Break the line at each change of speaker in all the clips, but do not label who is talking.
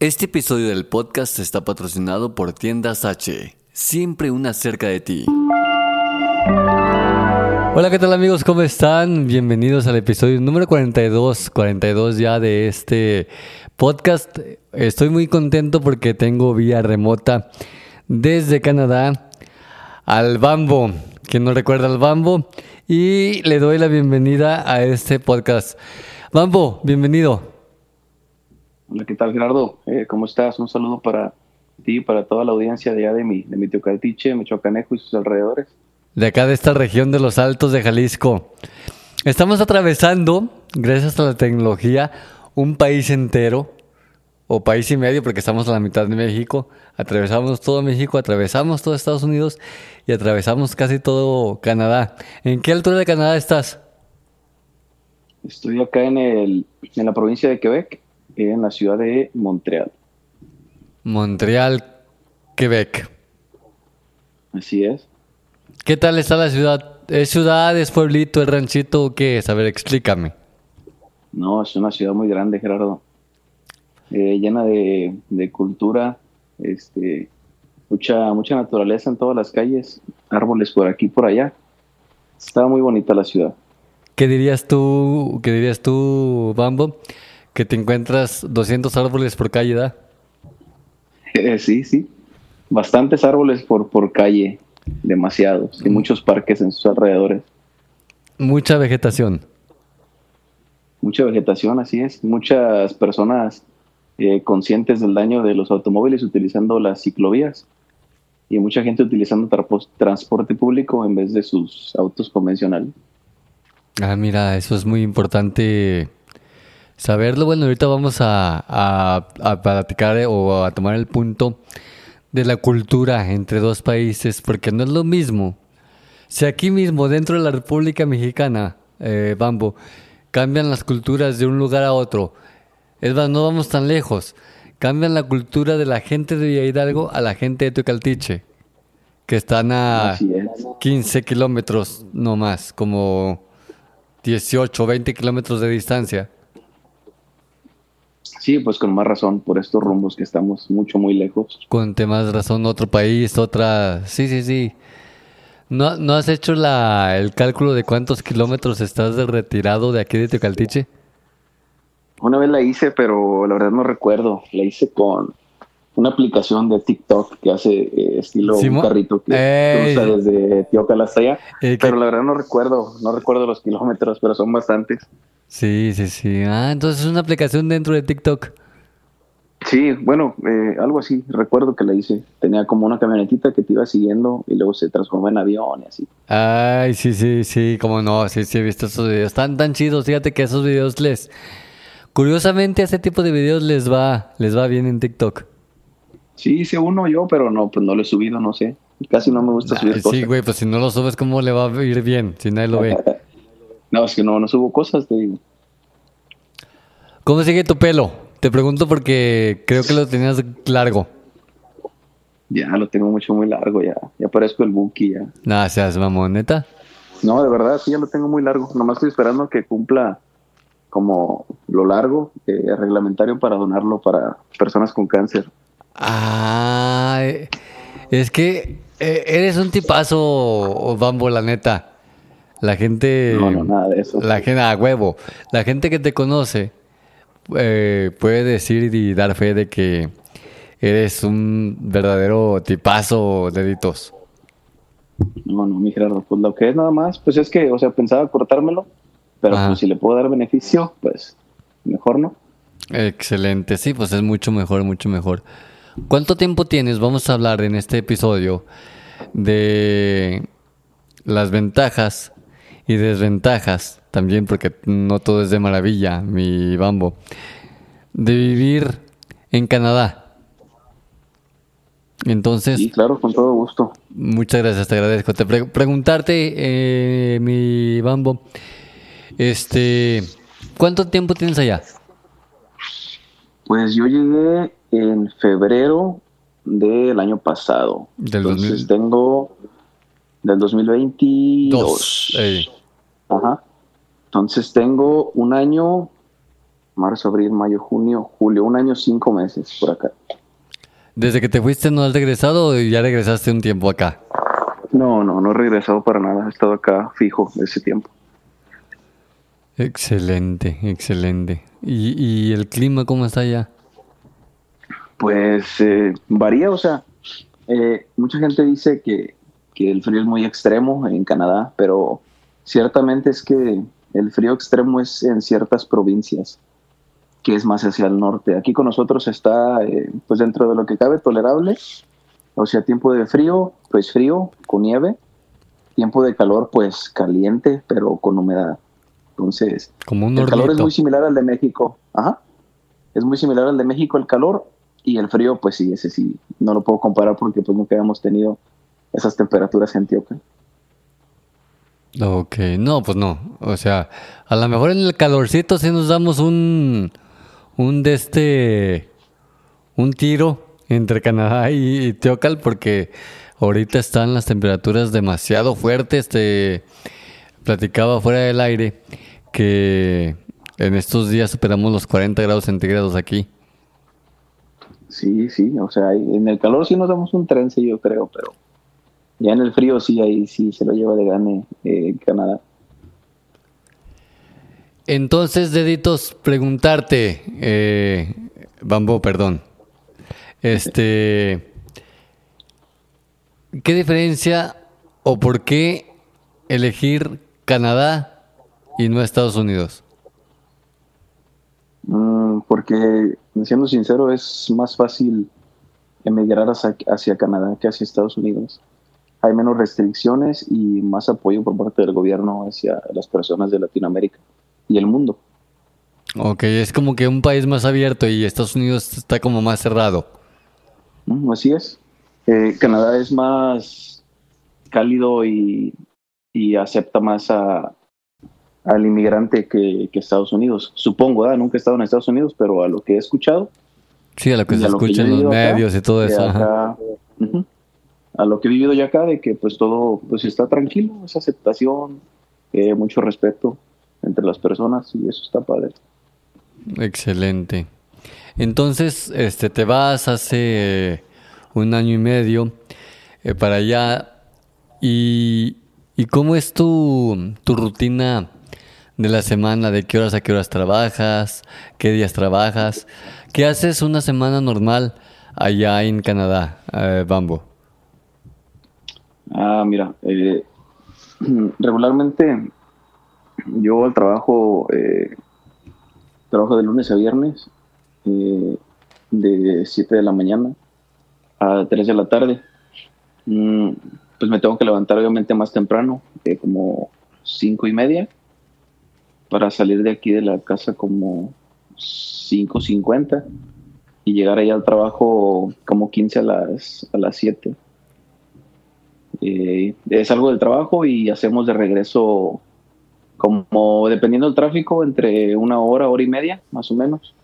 Este episodio del podcast está patrocinado por Tiendas H. Siempre una cerca de ti. Hola, ¿qué tal amigos? ¿Cómo están? Bienvenidos al episodio número 42, 42 ya de este podcast. Estoy muy contento porque tengo vía remota desde Canadá al Bambo, quien no recuerda al Bambo, y le doy la bienvenida a este podcast. Bambo, bienvenido.
Hola, ¿qué tal Gerardo? Eh, ¿Cómo estás? Un saludo para ti y para toda la audiencia de allá de mi, de mi Teocaltiche, Michoacanejo y sus alrededores.
de acá de esta región de los Altos de Jalisco. Estamos atravesando, gracias a la tecnología, un país entero, o país y medio, porque estamos a la mitad de México. Atravesamos todo México, atravesamos todo Estados Unidos y atravesamos casi todo Canadá. ¿En qué altura de Canadá estás?
Estoy acá en, el, en la provincia de Quebec, en la ciudad de Montreal.
Montreal, Quebec.
Así es.
¿Qué tal está la ciudad? ¿Es ciudad, es pueblito, es ranchito o qué es? A ver, explícame.
No, es una ciudad muy grande, Gerardo. Eh, llena de, de cultura, este, mucha, mucha naturaleza en todas las calles, árboles por aquí y por allá. Está muy bonita la ciudad.
¿Qué dirías tú, qué dirías tú, Bambo? Que te encuentras 200 árboles por calle, ¿da?
Eh, sí, sí. Bastantes árboles por, por calle, demasiados, y muchos parques en sus alrededores.
Mucha vegetación.
Mucha vegetación, así es. Muchas personas eh, conscientes del daño de los automóviles utilizando las ciclovías y mucha gente utilizando transporte público en vez de sus autos convencionales.
Ah, mira, eso es muy importante saberlo. Bueno, ahorita vamos a, a, a platicar eh, o a tomar el punto de la cultura entre dos países, porque no es lo mismo. Si aquí mismo, dentro de la República Mexicana, eh, Bambo, cambian las culturas de un lugar a otro, es más, no vamos tan lejos, cambian la cultura de la gente de Villa Hidalgo a la gente de Tecaltiche, que están a
es.
15 kilómetros no más, como 18 o 20 kilómetros de distancia.
Sí, pues con más razón por estos rumbos que estamos mucho, muy lejos.
Con temas razón, otro país, otra... Sí, sí, sí. ¿No, ¿no has hecho la, el cálculo de cuántos kilómetros estás de retirado de aquí de Tecaltiche?
Una vez la hice, pero la verdad no recuerdo. La hice con una aplicación de TikTok que hace eh, estilo
Simo-
un carrito que,
Ey.
usa desde Teocal hasta allá.
Eh,
Pero la verdad no recuerdo, no recuerdo los kilómetros, pero son bastantes.
Sí, sí, sí. Ah, entonces es una aplicación dentro de TikTok.
Sí, bueno, eh, algo así. Recuerdo que la hice. Tenía como una camionetita que te iba siguiendo y luego se transformó en avión y así.
Ay, sí, sí, sí, como no, sí, sí, he visto esos videos. Están tan chidos, fíjate que esos videos les... Curiosamente, a este tipo de videos les va, les va bien en TikTok.
Sí, hice uno yo, pero no, pues no lo he subido, no sé. Casi no me gusta subir
Ah,
cosas.
sí, güey, pues si no lo subes, ¿cómo le va a ir bien si nadie lo ve?
No, es que no, no subo cosas, te digo.
¿Cómo sigue tu pelo? Te pregunto porque creo que lo tenías largo.
Ya lo tengo mucho, muy largo, ya. Ya parezco el Buki, ya.
Nada, seas mamón, neta.
No, de verdad, sí, ya lo tengo muy largo. Nomás estoy esperando que cumpla como lo largo eh, reglamentario para donarlo para personas con cáncer.
Ah, eh, es que eh, eres un tipazo, Bambo, la neta. La gente...
No, no, nada de eso.
La gente, a huevo. La gente que te conoce eh, puede decir y dar fe de que eres un verdadero tipazo, deditos.
No, no, mi Gerardo, pues lo que es nada más, pues es que, o sea, pensaba cortármelo, pero
Ajá.
pues si le puedo dar beneficio, pues mejor no.
Excelente, sí, pues es mucho mejor, mucho mejor. ¿Cuánto tiempo tienes? Vamos a hablar en este episodio de las ventajas y desventajas también, porque no todo es de maravilla, mi bambo, de vivir en Canadá. Entonces,
Sí, claro, con todo gusto.
muchas gracias, te agradezco. Te pre- preguntarte, eh, mi bambo, este, ¿cuánto tiempo tienes allá?
Pues yo llegué en febrero del año pasado.
Del
Entonces
2000.
tengo del 2022.
Dos.
Ajá. Entonces tengo un año, marzo, abril, mayo, junio, julio, un año, cinco meses por acá.
Desde que te fuiste no has regresado o ya regresaste un tiempo acá.
No, no, no he regresado para nada. He estado acá fijo ese tiempo.
Excelente, excelente. ¿Y, y el clima cómo está allá?
Pues eh, varía, o sea, eh, mucha gente dice que, que el frío es muy extremo en Canadá, pero ciertamente es que el frío extremo es en ciertas provincias, que es más hacia el norte. Aquí con nosotros está, eh, pues dentro de lo que cabe, tolerable. O sea, tiempo de frío, pues frío, con nieve. Tiempo de calor, pues caliente, pero con humedad. Entonces,
Como un
el calor es muy similar al de México. Ajá. Es muy similar al de México el calor y el frío, pues sí, ese sí, no lo puedo comparar porque pues nunca hemos tenido esas temperaturas en Antioquia.
Ok, no, pues no. O sea, a lo mejor en el calorcito sí nos damos un, un de este, un tiro entre Canadá y, Teocal porque ahorita están las temperaturas demasiado fuertes. Te platicaba fuera del aire que en estos días superamos los 40 grados centígrados aquí.
Sí, sí, o sea, en el calor sí nos damos un trence, yo creo, pero ya en el frío sí, ahí sí se lo lleva de gane eh, Canadá.
Entonces, deditos, preguntarte, eh, Bambo, perdón. Este, ¿qué diferencia o por qué elegir Canadá y no Estados Unidos?
Mm, porque, siendo sincero, es más fácil emigrar hacia, hacia Canadá que hacia Estados Unidos. Hay menos restricciones y más apoyo por parte del gobierno hacia las personas de Latinoamérica y el mundo.
Ok, es como que un país más abierto y Estados Unidos está como más cerrado.
Mm, Así es. Eh, Canadá es más cálido y, y acepta más a, al inmigrante que, que Estados Unidos. Supongo, ¿verdad? nunca he estado en Estados Unidos, pero a lo que he escuchado,
Sí, a lo que se escucha en los
vivido acá,
medios y todo eso.
acá, ujú, a lo que he vivido ya acá, de que pues todo pues está tranquilo, es aceptación, eh, mucho respeto entre las personas y eso está padre.
Excelente. Entonces, este, te vas hace un año y medio eh, para allá y, y ¿cómo es tu, tu rutina de la semana? ¿De qué horas a qué horas trabajas? ¿Qué días trabajas? ¿Qué haces una semana normal allá en Canadá, eh, Bambo?
Ah, mira, eh, regularmente yo al trabajo, eh, trabajo de lunes a viernes, eh, de 7 de la mañana a 3 de la tarde. Mm, pues me tengo que levantar obviamente más temprano, eh, como 5 y media, para salir de aquí de la casa como 5.50 y llegar ahí al trabajo como 15 a las, a las 7. Eh, es algo del trabajo y hacemos de regreso como dependiendo del tráfico entre una hora, hora y media, más o menos.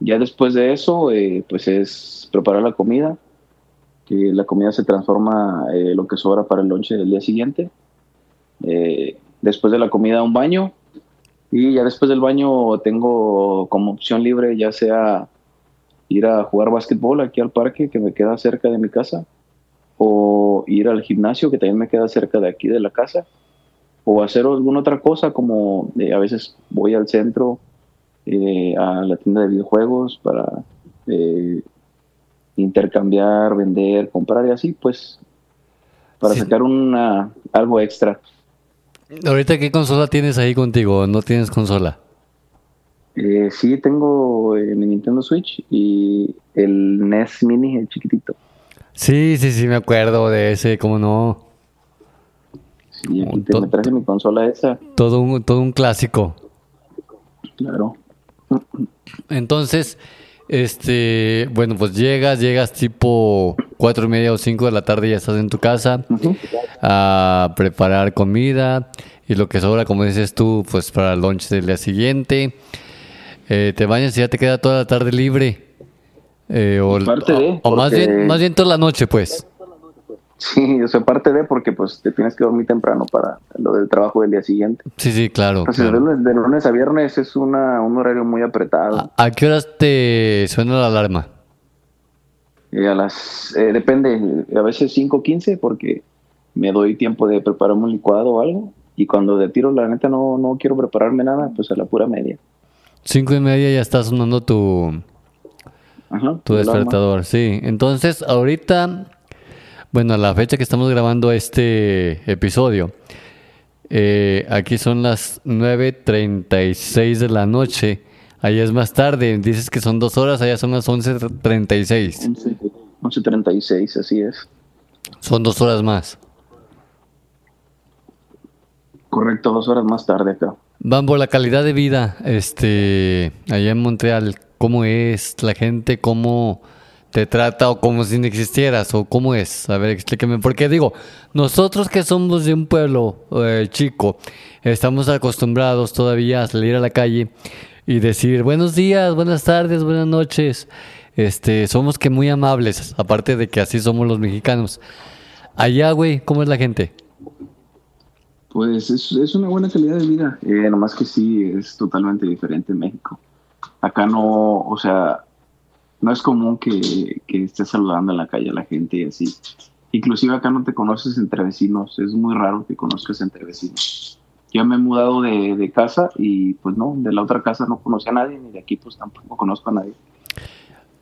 Ya después de eso, eh, pues es preparar la comida, que la comida se transforma eh, lo que sobra para el lonche del día siguiente. Eh, después de la comida un baño y ya después del baño tengo como opción libre ya sea ir a jugar básquetbol aquí al parque que me queda cerca de mi casa o ir al gimnasio que también me queda cerca de aquí de la casa o hacer alguna otra cosa como eh, a veces voy al centro eh, a la tienda de videojuegos para eh, intercambiar, vender, comprar y así pues para
Sí.
sacar una algo extra.
Ahorita, ¿qué consola tienes ahí contigo? ¿No tienes consola?
Eh, sí, tengo mi Nintendo Switch y el NES Mini, el chiquitito.
Sí, sí, sí, me acuerdo de ese, cómo no.
Sí, aquí te-
To-
me traje mi consola esa,
Todo un, todo un clásico.
claro.
Entonces, este, bueno, pues llegas, llegas tipo cuatro y media o cinco de la tarde, ya estás en tu casa a preparar comida y lo que sobra, como dices tú, pues para el lunch del día siguiente. Eh, te bañas y ya te queda toda la tarde libre. Eh, o
Parte de,
o más bien, más bien toda la noche, pues.
Sí, o sea, parte de porque pues te tienes que dormir temprano para lo del trabajo del día siguiente.
Sí, sí, claro.
Entonces,
claro.
de, lunes, de lunes a viernes es una, un horario muy apretado.
¿A, a qué horas te suena la alarma?
Eh, a las, eh, depende, a veces 5.15 porque me doy tiempo de prepararme un licuado o algo. Y cuando de tiro, la neta, no, no quiero prepararme nada, pues a la pura media.
Cinco y media ya está sonando tu,
Ajá,
tu
alarma.
despertador, sí. Entonces, ahorita, bueno, a la fecha que estamos grabando este episodio, eh, aquí son las 9.36 de la noche. Allá es más tarde, dices que son dos horas, allá son las 11.36.
11, 11.36, así es.
Son dos horas más.
Correcto, dos horas más tarde acá.
Bambo, la calidad de vida, este, allá en Montreal, ¿cómo es la gente? ¿Cómo te trata o como si no existieras? ¿O cómo es? A ver, explíqueme. Porque digo, nosotros que somos de un pueblo eh, chico, estamos acostumbrados todavía a salir a la calle y decir buenos días, buenas tardes, buenas noches. Este, somos que muy amables, aparte de que así somos los mexicanos. Allá, güey, ¿cómo es la gente?
Pues es, una buena calidad de vida, eh, nomás que sí, es totalmente diferente en México. Acá no, o sea, no es común que, que estés saludando en la calle a la gente y así. Inclusive acá no te conoces entre vecinos, es muy raro que conozcas entre vecinos. Yo me he mudado de, de casa y pues no, de la otra casa no conocí a nadie, ni de aquí pues tampoco conozco a nadie.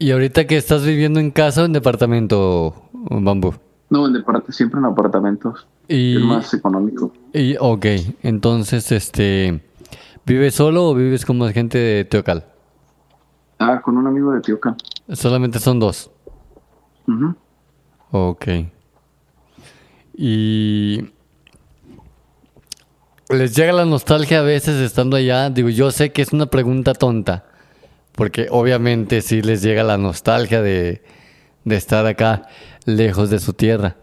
Y ahorita que estás viviendo en casa o en departamento, Bambu.
No, en siempre en apartamentos,
Y,
es más económico.
y, ok, entonces, este, ¿vives solo o vives con más gente de Teocal?
Ah, con un amigo de Tiocan.
Solamente son dos.
Ujú.
Ok. Y les llega la nostalgia a veces estando allá. Digo, yo sé que es una pregunta tonta, porque obviamente sí les llega la nostalgia de, de estar acá lejos de su tierra.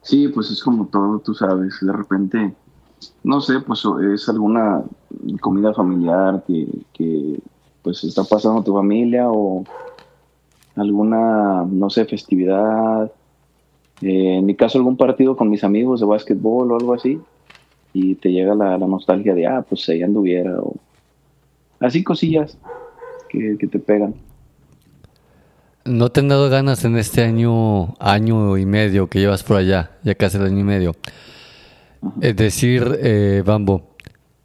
Sí, pues es como todo, tú sabes, de repente, no sé, pues es alguna comida familiar que, que pues está pasando tu familia o alguna, no sé, festividad. Eh, en mi caso, algún partido con mis amigos de básquetbol o algo así. Y te llega la, la nostalgia de, ah, pues ahí anduviera. O así cosillas que, que te pegan.
¿No te han dado ganas en este año, año y medio que llevas por allá, ya casi el año y medio? Es decir, eh, Bambo,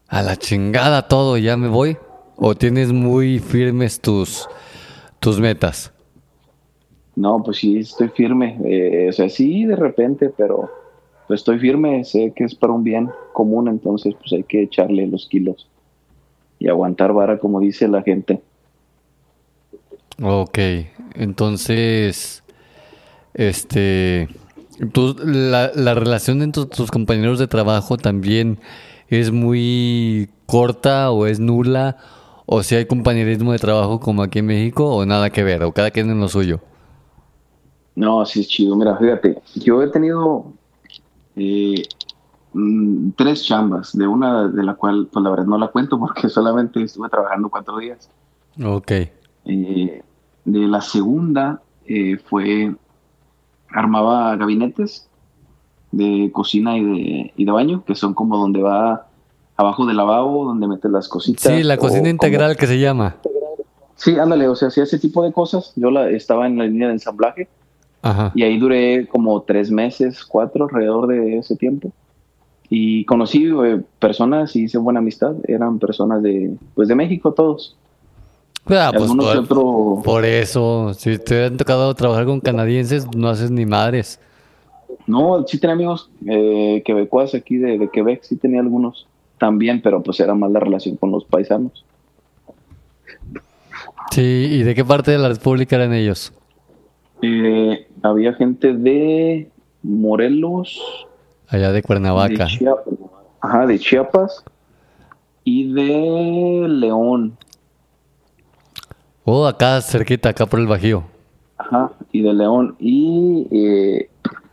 a la chingada todo, ya me voy. ¿O tienes muy firmes tus, tus metas?
No, pues sí, estoy firme. Eh, o sea, sí, de repente, pero pues estoy firme. Sé que es para un bien común, entonces pues hay que echarle los kilos y aguantar vara, como dice la gente.
Ok, entonces, este, tú- la, la relación entre tus compañeros de trabajo también es muy corta o es nula, o si hay compañerismo de trabajo como aquí en México, o nada que ver, o cada quien en lo suyo.
No, sí es chido. Mira, fíjate, yo he tenido eh, mm, tres chambas, de una de la cual, pues la verdad no la cuento porque solamente estuve trabajando cuatro días.
Ok,
Eh, de la segunda eh, fue armaba gabinetes de cocina y de, y de baño, que son como donde va abajo del lavabo, donde metes las cositas.
sí, la cocina
como-
integral que se llama.
Sí, ándale, o sea, hacía ese tipo de cosas. Yo la, estaba en la línea de ensamblaje
Ajá.
y ahí duré como tres meses, cuatro, alrededor de ese tiempo. Y conocí eh, personas y hice buena amistad. Eran personas de, pues de México todos.
Ah, pues por,
otro...
por eso, si te hubieran tocado trabajar con canadienses, no haces ni madres.
No, sí tenía amigos eh, quebecuas aquí de, de Quebec, sí tenía algunos también, pero pues era más la relación con los paisanos.
Sí, ¿y de qué parte de la República eran ellos?
Eh, había gente de Morelos,
Allá de Cuernavaca.
de Chiapas, ajá, de Chiapas y de León.
Oh, acá cerquita, acá por el Bajío.
Ajá, y de León. Y eh,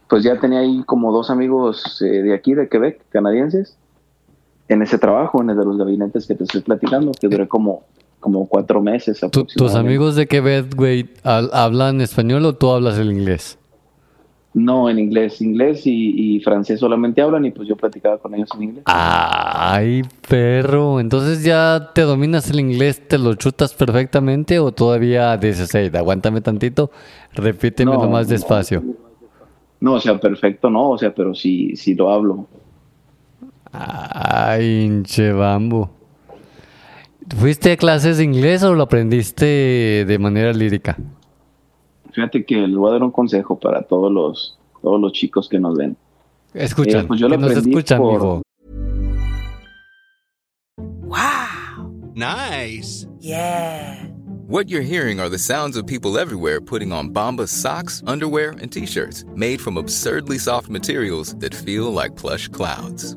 pues ya tenía ahí como dos amigos eh, de aquí, de Quebec, canadienses, en ese trabajo, en el de los gabinetes que te estoy platicando, que duré como, como cuatro meses.
¿Tu- ¿Tus amigos de Quebec, güey, hab- hablan español o tú hablas el inglés?
No, en inglés. Inglés y, y francés solamente hablan y pues yo platicaba con ellos en inglés.
Ay, perro. Entonces ya te dominas el inglés, te lo chutas perfectamente o todavía dices, hey, aguántame tantito, repítemelo
No,
más
no.
despacio.
No, o sea, perfecto no, o sea, pero sí, sí lo hablo.
Ay, hinche bambo. ¿Fuiste a clases de inglés o lo aprendiste de manera lírica?
Fíjate que les voy a dar un consejo para todos los, todos los chicos que nos ven.
Escuchan,
Eh, pues yo lo
que nos
aprendí
escuchan,
por-.
Wow.
Nice.
Yeah.
What you're hearing are the sounds of people everywhere putting on Bombas socks, underwear, and t-shirts made from absurdly soft materials that feel like plush clouds.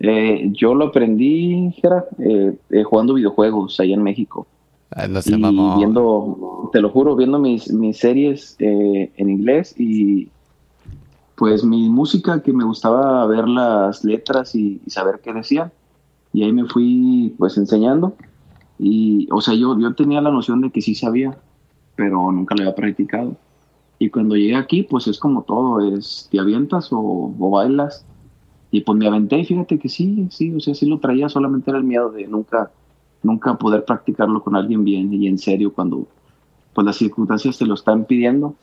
Eh, yo lo aprendí, Jera, eh, eh, jugando videojuegos allá en México.
No se
y
mamó.
viendo, te lo juro, viendo mis, mis series eh, en inglés y pues mi música que me gustaba ver las letras y, y saber qué decían. Y ahí me fui pues enseñando. Y, o sea, yo, yo tenía la noción de que sí sabía, pero nunca lo había practicado. Y cuando llegué aquí, pues es como todo, es te avientas o, o bailas. Y pues me aventé y fíjate que sí, sí, o sea, sí lo traía, solamente era el miedo de nunca, nunca poder practicarlo con alguien bien y en serio cuando pues las circunstancias te lo están pidiendo.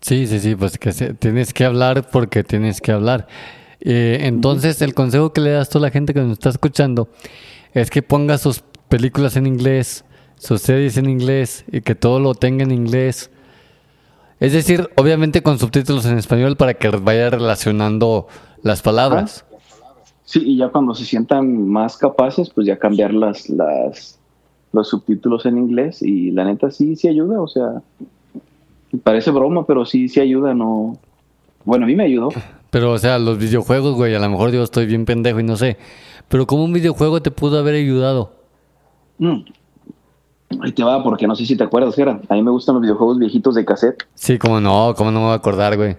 Sí, sí, sí, pues que se- tienes que hablar porque tienes que hablar. Eh, entonces, el consejo que le das tú a la gente que nos está escuchando es que ponga sus películas en inglés, sus series en inglés y que todo lo tenga en inglés. Es decir, obviamente con subtítulos en español para que vaya relacionando las palabras.
Sí, y ya cuando se sientan más capaces, pues ya cambiar las, las, los subtítulos en inglés y la neta sí, sí ayuda, o sea, parece broma, pero sí, sí ayuda, no... Bueno, a mí me ayudó.
Pero, o sea, los videojuegos, güey, a lo mejor yo estoy bien pendejo y no sé. Pero ¿cómo un videojuego te pudo haber ayudado?
Mm. Ahí te va, porque no sé si te acuerdas, Gera. A mí me gustan los videojuegos viejitos de cassette.
Sí, como no, cómo no me voy a acordar, güey.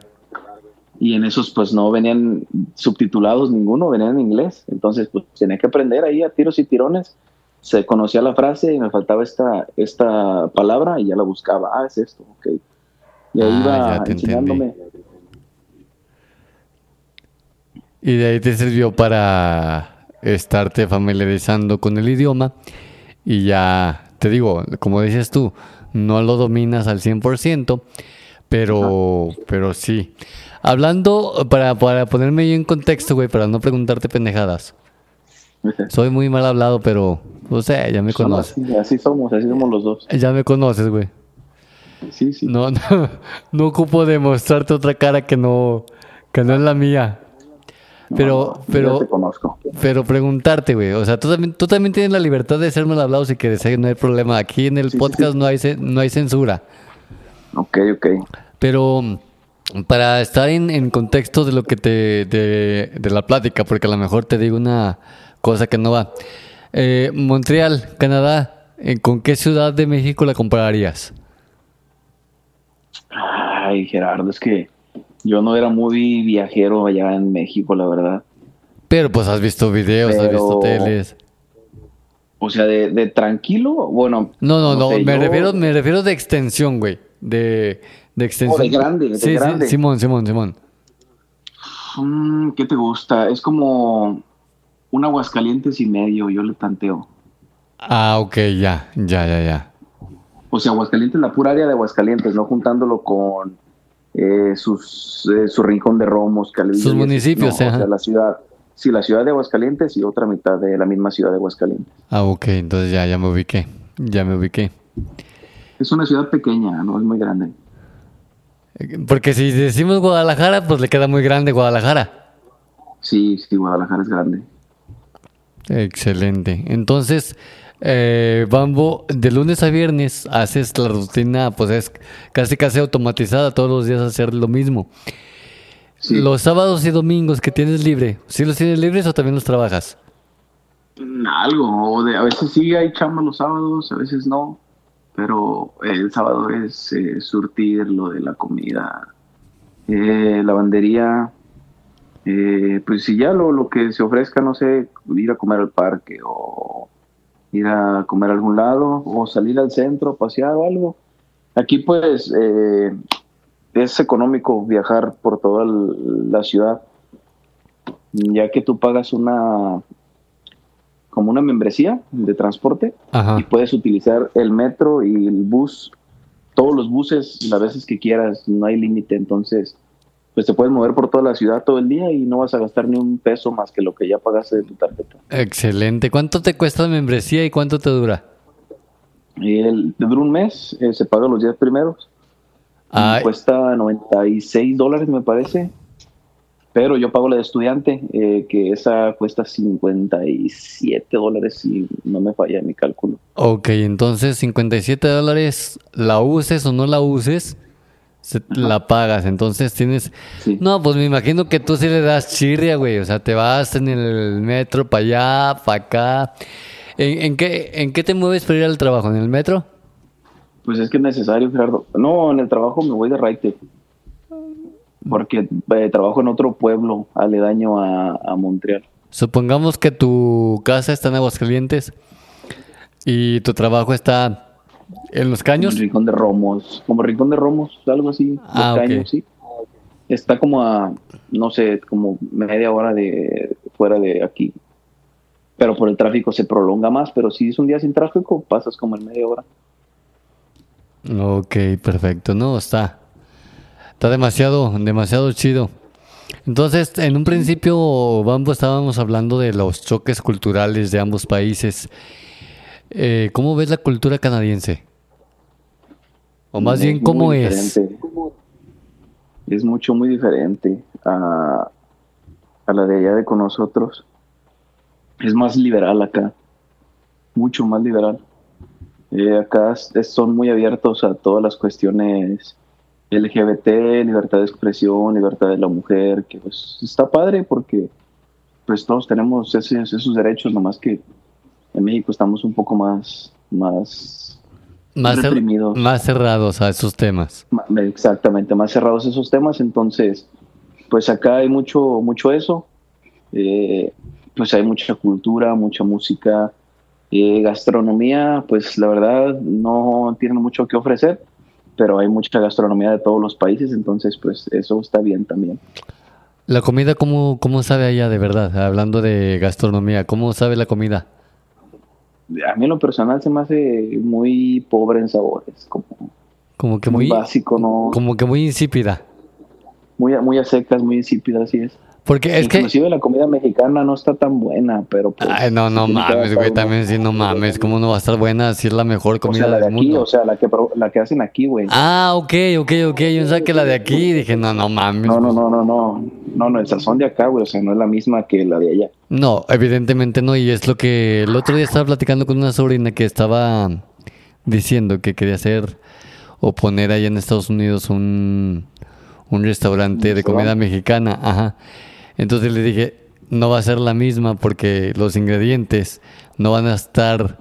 Y en esos, pues no venían subtitulados ninguno, venían en inglés. Entonces, pues tenía que aprender ahí a tiros y tirones. Se conocía la frase y me faltaba esta, esta palabra y ya la buscaba. Ah, es esto, ok. Y ahí
Ah,
iba enseñándome.
Y de ahí te sirvió para estarte familiarizando con el idioma. Y ya, te digo, como dices tú, no lo dominas al 100%, pero, pero sí. Hablando, para, para ponerme yo en contexto, güey, para no preguntarte pendejadas. Soy muy mal hablado, pero, o sea, ya me conoces.
así, así somos, así somos los dos.
Ya me conoces, güey.
Sí, sí.
No, no, no ocupo demostrarte otra cara que no, que no es la mía. Pero,
No,
pero,
te conozco.
pero preguntarte, güey. O sea, tú también, tú también tienes la libertad de ser mal hablado si quieres, no hay problema. Aquí en el
Sí,
podcast
sí.
no hay no hay censura.
Ok, ok.
Pero mm, para estar en, en contexto de lo que te, de, de la plática, porque a lo mejor te digo una cosa que no va. Eh, Montreal, Canadá, ¿eh, ¿con qué ciudad de México la compararías?
Ay, Gerardo, es que yo no era muy viajero allá en México, la verdad.
Pero pues has visto videos, has visto teles.
O sea, de, de tranquilo, bueno.
No, no, no,
sé,
me,
yo-
refiero, me refiero de extensión, güey. De, de extensión.
Oh, de grande, de
sí,
grande.
Sí, Simón, Simón, Simón.
Mm, ¿Qué te gusta? Es como un Aguascalientes y medio, yo le tanteo.
Ah, ok, ya, ya, ya, ya.
O sea, Aguascalientes, la pura área de Aguascalientes, no juntándolo con eh, sus, eh, su rincón de Romos, Calvillo.
Sus municipios,
no, o sea, la ciudad. Sí, la ciudad de Aguascalientes y otra mitad de la misma ciudad de Aguascalientes.
Ah, ok, entonces ya, ya me ubiqué. Ya me ubiqué.
Es una ciudad pequeña, no es muy grande.
Porque si decimos Guadalajara, pues le queda muy grande Guadalajara.
Sí, sí, Guadalajara es grande.
Excelente. Entonces, eh, Bambo, de lunes a viernes haces la rutina, pues es casi casi automatizada, todos los días hacer lo mismo.
Sí.
Los sábados y domingos que tienes libre, ¿sí los tienes libres o también los trabajas?
Mm, Algo, de, a veces sí hay chamba los sábados, a veces no, pero el sábado es eh, surtir lo de la comida, eh, lavandería, eh, pues si ya lo, lo que se ofrezca, no sé, ir a comer al parque o ir a comer a algún lado o salir al centro, pasear o algo. Aquí pues eh, es económico viajar por toda la ciudad, ya que tú pagas una como una membresía de transporte
Ajá.
y puedes utilizar el metro y el bus, todos los buses las veces que quieras, no hay límite, entonces pues te puedes mover por toda la ciudad todo el día y no vas a gastar ni un peso más que lo que ya pagaste de tu tarjeta.
Excelente. ¿Cuánto te cuesta la membresía y cuánto te dura?
Y el, te dura un mes, eh, se paga los días primeros,
Ay,
cuesta 96 dólares me parece, pero yo pago la de estudiante, eh, que esa cuesta 57 dólares si no me falla mi cálculo.
ok, entonces 57 dólares, la uses o no la uses, se- la pagas. Entonces tienes...
Sí.
No, pues me imagino que tú sí le das chirria, güey. O sea, te vas en el metro para allá, para acá. ¿En, en qué, ¿En qué te mueves para ir al trabajo? ¿En el metro?
Pues es que es necesario, Gerardo. No, en el trabajo me voy de raite. Porque eh, trabajo en otro pueblo aledaño a, a Montreal.
Supongamos que tu casa está en Aguascalientes y tu trabajo está en Los Caños.
Rincón de Romos. Como Rincón de Romos, algo así. Los
Ah,
sí. Está como a, no sé, como media hora de fuera de aquí. Pero por el tráfico se prolonga más. Pero si es un día sin tráfico, pasas como en media hora.
Ok, perfecto. No, está. Está demasiado, demasiado chido. Entonces, en un principio, Bambo, estábamos hablando de los choques culturales de ambos países. Eh, ¿Cómo ves la cultura canadiense? O más bien, ¿cómo es?
diferente. Es mucho, muy diferente a, a la de allá de con nosotros. Es más liberal acá. Mucho más liberal. Eh, acá es- son muy abiertos a todas las cuestiones LGBT, libertad de expresión, libertad de la mujer, que pues está padre porque pues todos tenemos ese- esos derechos, nomás que en México estamos un poco más, más
Más, cer-
reprimidos.
más cerrados a esos temas.
Ma- Exactamente, más cerrados esos temas. Entonces, pues acá hay mucho, mucho eso. Eh, pues hay mucha cultura, mucha música, eh, gastronomía. Pues la verdad no tienen mucho que ofrecer, pero hay mucha gastronomía de todos los países. Entonces, pues eso está bien también.
La comida, ¿cómo, ¿cómo sabe allá de verdad? Hablando de gastronomía, ¿cómo sabe la comida?
A mí en lo personal se me hace muy pobre en sabores, como
Como que
muy,
muy,
básico, ¿no?
como que muy insípida.
Muy, muy a secas, muy insípida, así es.
Porque es que...
Inclusive la comida mexicana no está tan buena, pero pues,
Ay, no, no mames, güey, también sí, no mames, ¿cómo no va a estar buena si es la mejor
O
comida
sea, la de
del
aquí,
mundo?
o sea, la que, la que hacen aquí, güey.
Ah, ok, ok, ok, yo pensaba que la de aquí dije, no, no mames.
no, no, no, no, no, no, no, el sazón de acá, güey, o sea, no es la misma que la de allá.
No, evidentemente no, y es lo que el otro día estaba platicando con una sobrina que estaba diciendo que quería hacer o poner allá en Estados Unidos un, un restaurante de comida mexicana, ajá. Entonces le dije, no va a ser la misma porque los ingredientes no van a estar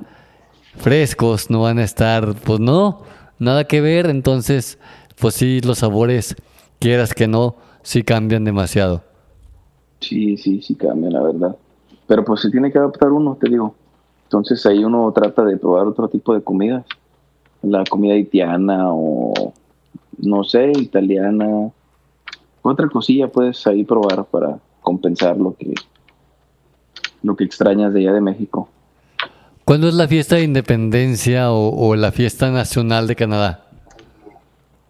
frescos, no van a estar, pues no, nada que ver, entonces, pues sí, los sabores, quieras que no, sí cambian demasiado.
Sí, sí, sí cambia, la verdad. Pero pues se tiene que adaptar uno, te digo. Entonces ahí uno trata de probar otro tipo de comidas. La comida haitiana o, no sé, italiana. otra cosilla puedes ahí probar para compensar lo que lo que extrañas de allá de México.
¿Cuándo es la fiesta de independencia o, o la fiesta nacional de Canadá?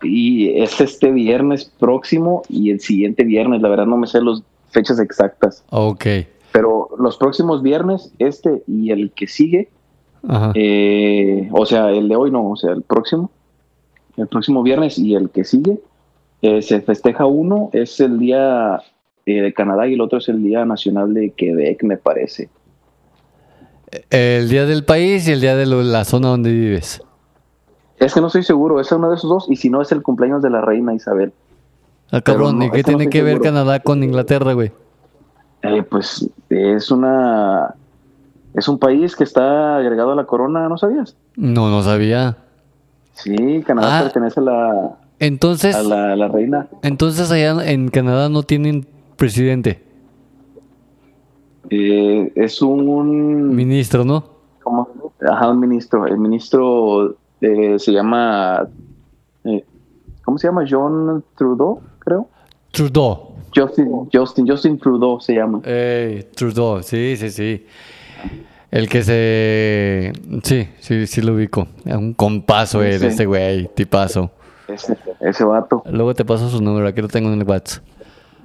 Y es este viernes próximo y el siguiente viernes, la verdad no me sé las fechas exactas,
Ok.
pero los próximos viernes, este y el que sigue,
Ajá.
eh, o sea, el de hoy no, o sea, el próximo, el próximo viernes y el que sigue, eh, se festeja uno, es el día eh, de Canadá y el otro es el día nacional de Quebec, me parece.
El día del país y el día de lo- la zona donde vives.
Es que no estoy seguro, es uno de esos dos, y si no es el cumpleaños de la reina Isabel.
Ah, cabrón,
no,
¿y qué
no
tiene que ver
seguro.
Canadá con Inglaterra, güey?
Eh, pues es una es un país que está agregado a la corona, ¿no sabías?
No, no sabía.
Sí, Canadá
Ah.
pertenece a la,
Entonces,
a la, a la reina.
entonces allá en Canadá no tienen presidente,
Eh, es un
ministro, ¿no?
¿cómo? Ajá, un ministro. El ministro eh, se llama eh, ¿cómo se llama? John Trudeau, creo.
Trudeau.
Justin Justin Justin Trudeau se llama.
Trudeau, sí, sí, sí. El que se... Sí, sí, sí lo ubico. Es un compaso, eh, de
Sí.
ese güey, tipazo.
Ese, ese vato.
Luego te paso su número, aquí lo tengo en el WhatsApp.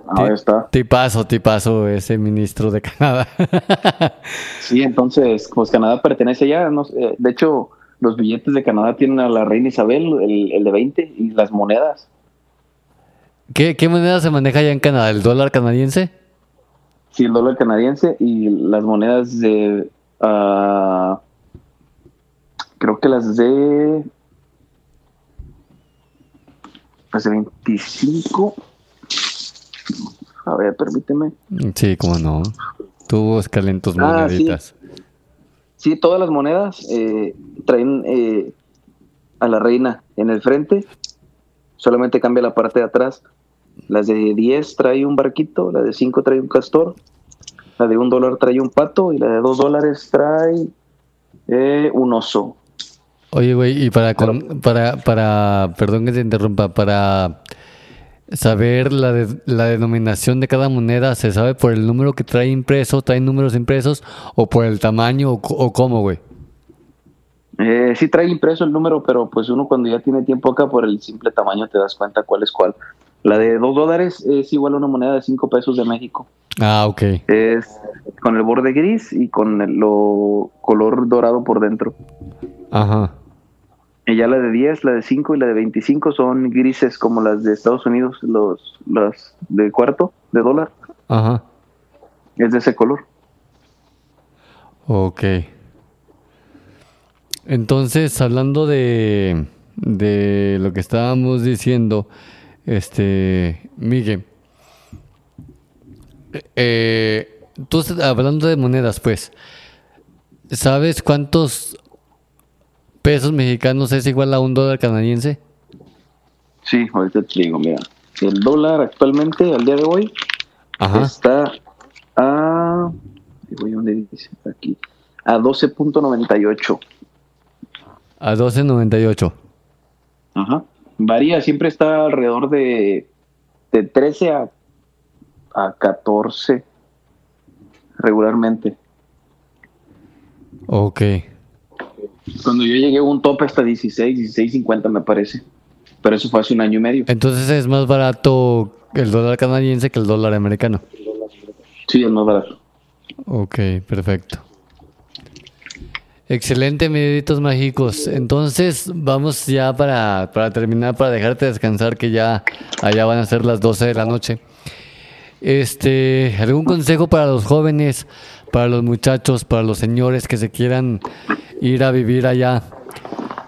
Ahí está.
Tipazo, tipazo, ese ministro de Canadá.
Sí, entonces, pues Canadá pertenece ya. No, de hecho, los billetes de Canadá tienen a la reina Isabel, el, el de 20, y las monedas.
¿Qué, ¿Qué moneda se maneja allá en Canadá? ¿El dólar canadiense?
Sí, el dólar canadiense y las monedas de. ah, creo que las de. Las de 25. A ver, permíteme.
Sí, cómo no. Tuvo escalentos
Ah, sí.
moneditas.
Sí, todas las monedas eh, traen eh, a la reina en el frente. Solamente cambia la parte de atrás. Las de 10 trae un barquito, la de 5 trae un castor, la de un dólar trae un pato y la de 2 dólares trae eh, un oso.
Oye, güey, y para, con- para, para, perdón que te interrumpa, para saber la, de- la denominación de cada moneda, ¿se sabe por el número que trae impreso, trae números impresos, o por el tamaño, o, cómo, güey?
Eh, sí trae impreso el número, pero pues uno cuando ya tiene tiempo acá por el simple tamaño te das cuenta cuál es cuál. La de 2 dólares es igual a una moneda de 5 pesos de México.
Ah, ok.
Es con el borde gris y con el lo color dorado por dentro.
Ajá.
Y ya la de 10, la de 5 y la de 25 son grises como las de Estados Unidos, los las de cuarto de dólar.
Ajá.
Es de ese color.
Ok. Entonces, hablando de, de lo que estábamos diciendo, este, Miguel, eh, tú estás hablando de monedas, pues, ¿sabes cuántos pesos mexicanos es igual a un dólar canadiense?
Sí, ahorita te digo, mira. El dólar actualmente, al día de hoy,
Ajá.
está a. ¿dónde dice? Aquí. A 12.98.
A 12.98.
Ajá. Varía, siempre está alrededor de, de 13 a, a 14 regularmente.
Ok.
Cuando yo llegué un tope hasta 16, 16.50 me parece. Pero eso fue hace un año y medio.
Entonces es más barato el dólar canadiense que el dólar americano.
Sí, es más barato.
Ok, perfecto. Excelente, mis deditos mágicos. Entonces, vamos ya para, para terminar, para dejarte descansar, que ya allá van a ser las 12 de la noche. Este, ¿algún consejo para los jóvenes, para los muchachos, para los señores que se quieran ir a vivir allá,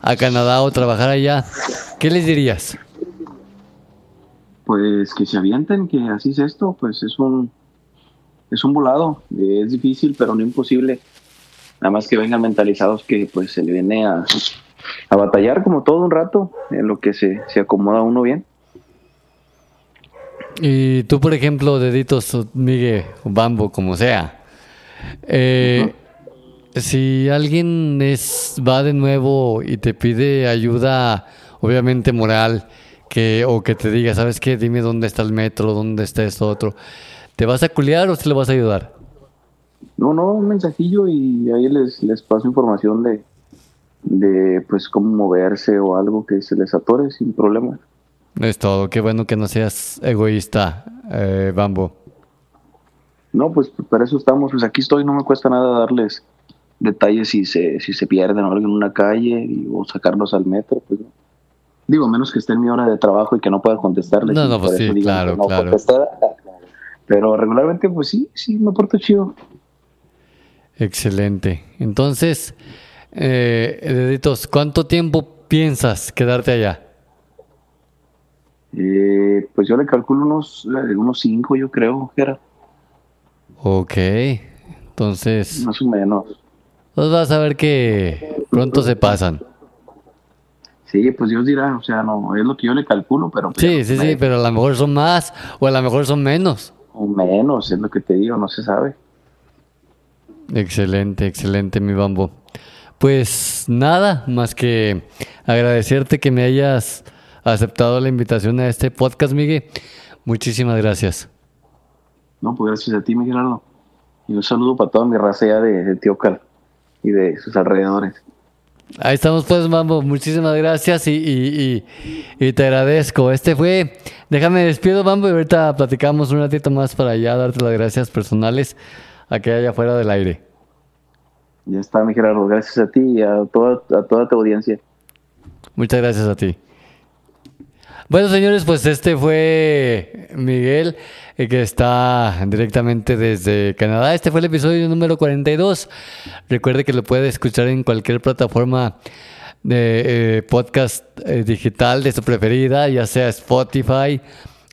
a Canadá o trabajar allá? ¿Qué les dirías?
Pues que se avienten, que así es esto, pues es un es un volado, es difícil pero no imposible. Nada más que vengan mentalizados que pues se le viene a, a batallar como todo un rato en lo que se, se acomoda uno bien.
Y tú, por ejemplo, deditos, Miguel, Bambo, como sea. Eh, Si alguien es, va de nuevo y te pide ayuda, obviamente moral, que, o que te diga, ¿sabes qué? Dime dónde está el metro, dónde está esto otro. ¿Te vas a culiar o si le vas a ayudar?
No, no, un mensajillo y ahí les, les paso información de, de pues cómo moverse o algo que se les atore sin problema.
Es todo. Qué bueno que no seas egoísta, eh, Bambo.
No, pues para eso estamos, pues aquí estoy, no me cuesta nada darles detalles si se, si se pierden o algo en una calle y- o sacarlos al metro, pues no. Digo, menos que esté en mi hora de trabajo y que no pueda contestarles.
No, no, pues sí, claro,
no
claro.
contestar. Pero regularmente, pues sí, sí, me porto chido.
Excelente. Entonces, eh, deditos, ¿cuánto tiempo piensas quedarte allá?
Eh, pues yo le calculo unos, eh, unos cinco, yo creo, que era,
Ok. Entonces,
más o menos.
pues vas a ver que pronto se pasan.
Sí, pues Dios dirá, o sea, no, es lo que yo le calculo, pero... pues,
Sí, sí, sí, pero a lo mejor son más o a lo mejor son menos.
O menos, es lo que te digo, no se sabe.
Excelente, excelente, mi bambo. Pues nada, más que agradecerte que me hayas aceptado la invitación a este podcast, Miguel. Muchísimas gracias.
No, pues gracias a ti, mi Gerardo. Y un saludo para toda mi raza ya de, de Teocal y de sus alrededores.
Ahí estamos pues, Mambo. Muchísimas gracias y, y- y- y te agradezco. Este fue, déjame despido, Mambo, y ahorita platicamos un ratito más para ya darte las gracias personales a que haya fuera del aire.
Ya está, mi Gerardo. Gracias a ti y a toda, a toda tu audiencia.
Muchas gracias a ti. Bueno, señores, pues este fue Miguel, eh, que está directamente desde Canadá. Este fue el episodio número 42. Recuerde que lo puede escuchar en cualquier plataforma de eh, podcast eh, digital de su preferida, ya sea Spotify,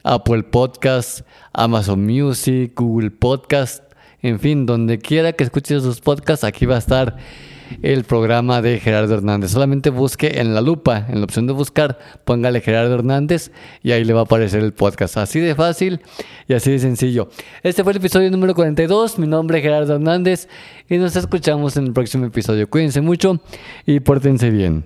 Apple Podcast, Amazon Music, Google Podcast, en fin, donde quiera que escuche sus podcasts, aquí va a estar el programa de Gerardo Hernández. Solamente busque en la lupa, en la opción de buscar, póngale Gerardo Hernández y ahí le va a aparecer el podcast. Así de fácil y así de sencillo. Este fue el episodio número 42. Mi nombre es Gerardo Hernández y nos escuchamos en el próximo episodio. Cuídense mucho y pórtense bien.